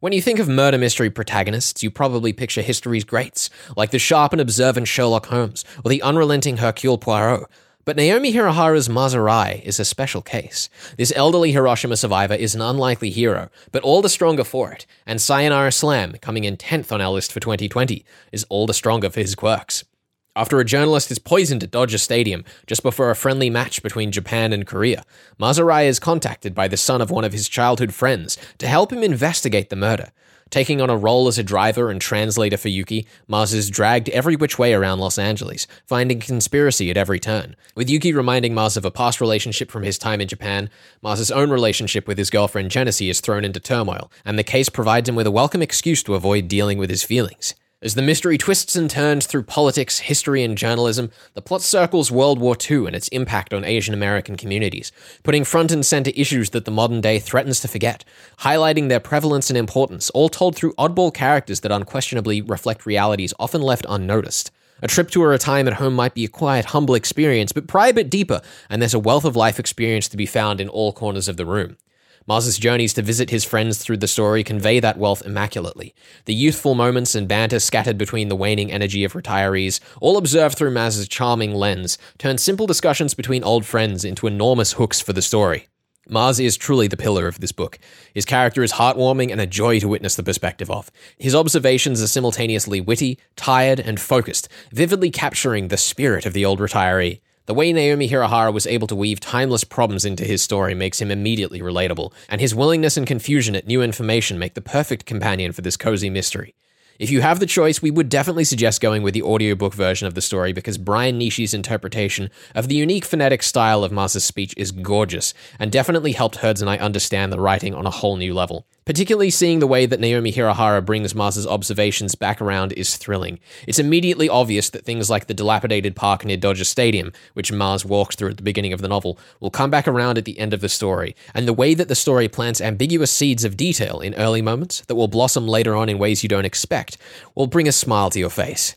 When you think of murder mystery protagonists, you probably picture history's greats, like the sharp and observant Sherlock Holmes or the unrelenting Hercule Poirot. But Naomi Hirahara's Mas Arai is a special case. This elderly Hiroshima survivor is an unlikely hero, but all the stronger for it, and Sayonara Slam, coming in 10th on our list for 2020, is all the stronger for his quirks. After a journalist is poisoned at Dodger Stadium just before a friendly match between Japan and Korea, Mas Arai is contacted by the son of one of his childhood friends to help him investigate the murder. Taking on a role as a driver and translator for Yuki, Mas is dragged every which way around Los Angeles, finding conspiracy at every turn. With Yuki reminding Mas of a past relationship from his time in Japan, Mas's own relationship with his girlfriend Genessa is thrown into turmoil, and the case provides him with a welcome excuse to avoid dealing with his feelings. As the mystery twists and turns through politics, history, and journalism, the plot circles World War II and its impact on Asian American communities, putting front and center issues that the modern day threatens to forget, highlighting their prevalence and importance, all told through oddball characters that unquestionably reflect realities often left unnoticed. A trip to a retirement home might be a quiet, humble experience, but pry a bit deeper, and there's a wealth of life experience to be found in all corners of the room. Mas's journeys to visit his friends through the story convey that wealth immaculately. The youthful moments and banter scattered between the waning energy of retirees, all observed through Mas's charming lens, turn simple discussions between old friends into enormous hooks for the story. Mas is truly the pillar of this book. His character is heartwarming and a joy to witness the perspective of. His observations are simultaneously witty, tired, and focused, vividly capturing the spirit of the old retiree. The way Naomi Hirahara was able to weave timeless problems into his story makes him immediately relatable, and his willingness and confusion at new information make the perfect companion for this cozy mystery. If you have the choice, we would definitely suggest going with the audiobook version of the story because Brian Nishi's interpretation of the unique phonetic style of Mas's speech is gorgeous and definitely helped Herds and I understand the writing on a whole new level. Particularly seeing the way that Naomi Hirahara brings Mas's observations back around is thrilling. It's immediately obvious that things like the dilapidated park near Dodger Stadium, which Mas walks through at the beginning of the novel, will come back around at the end of the story, and the way that the story plants ambiguous seeds of detail in early moments that will blossom later on in ways you don't expect will bring a smile to your face.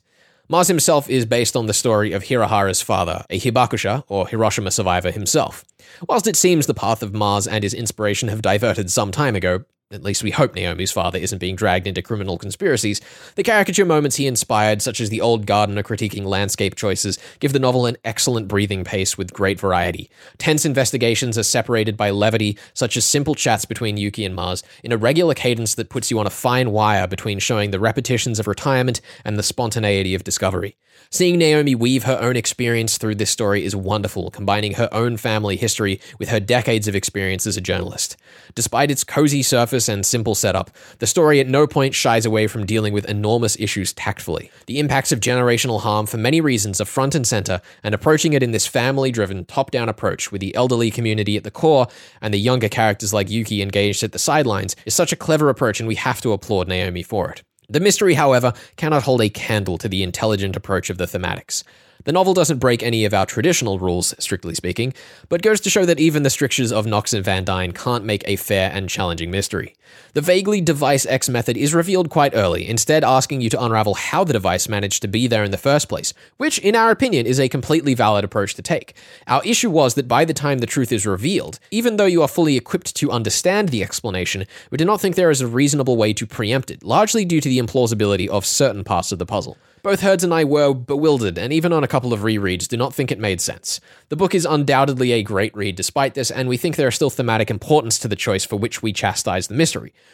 Mas himself is based on the story of Hirahara's father, a Hibakusha, or Hiroshima survivor himself. Whilst it seems the path of Mas and his inspiration have diverted some time ago, at least we hope Naomi's father isn't being dragged into criminal conspiracies, the caricature moments he inspired, such as the old gardener critiquing landscape choices, give the novel an excellent breathing pace with great variety. Tense investigations are separated by levity, such as simple chats between Yuki and Mas, in a regular cadence that puts you on a fine wire between showing the repetitions of retirement and the spontaneity of discovery. Seeing Naomi weave her own experience through this story is wonderful, combining her own family history with her decades of experience as a journalist. Despite its cozy surface and simple setup, the story at no point shies away from dealing with enormous issues tactfully. The impacts of generational harm for many reasons are front and center, and approaching it in this family driven, top down approach with the elderly community at the core and the younger characters like Yuki engaged at the sidelines is such a clever approach, and we have to applaud Naomi for it. The mystery, however, cannot hold a candle to the intelligent approach of the thematics. The novel doesn't break any of our traditional rules, strictly speaking, but goes to show that even the strictures of Knox and Van Dine can't make a fair and challenging mystery. The vaguely device X method is revealed quite early, instead asking you to unravel how the device managed to be there in the first place, which, in our opinion, is a completely valid approach to take. Our issue was that by the time the truth is revealed, even though you are fully equipped to understand the explanation, we do not think there is a reasonable way to preempt it, largely due to the implausibility of certain parts of the puzzle. Both Herds and I were bewildered, and even on a couple of rereads, do not think it made sense. The book is undoubtedly a great read despite this, and we think there is still thematic importance to the choice for which we chastise the mystery,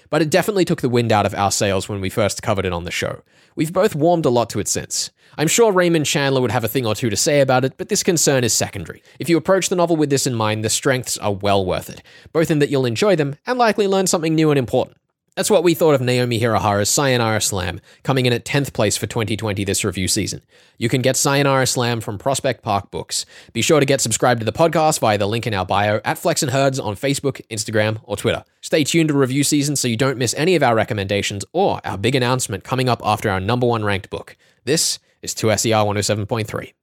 but it definitely took the wind out of our sails when we first covered it on the show. We've both warmed a lot to it since. I'm sure Raymond Chandler would have a thing or two to say about it, but this concern is secondary. If you approach the novel with this in mind, the strengths are well worth it, both in that you'll enjoy them and likely learn something new and important. That's what we thought of Naomi Hirahara's Sayonara Slam, coming in at 10th place for 2020 this review season. You can get Sayonara Slam from Prospect Park Books. Be sure to get subscribed to the podcast via the link in our bio at Flex and Herds on Facebook, Instagram, or Twitter. Stay tuned to review season so you don't miss any of our recommendations or our big announcement coming up after our number one ranked book. This is 2SER 107.3.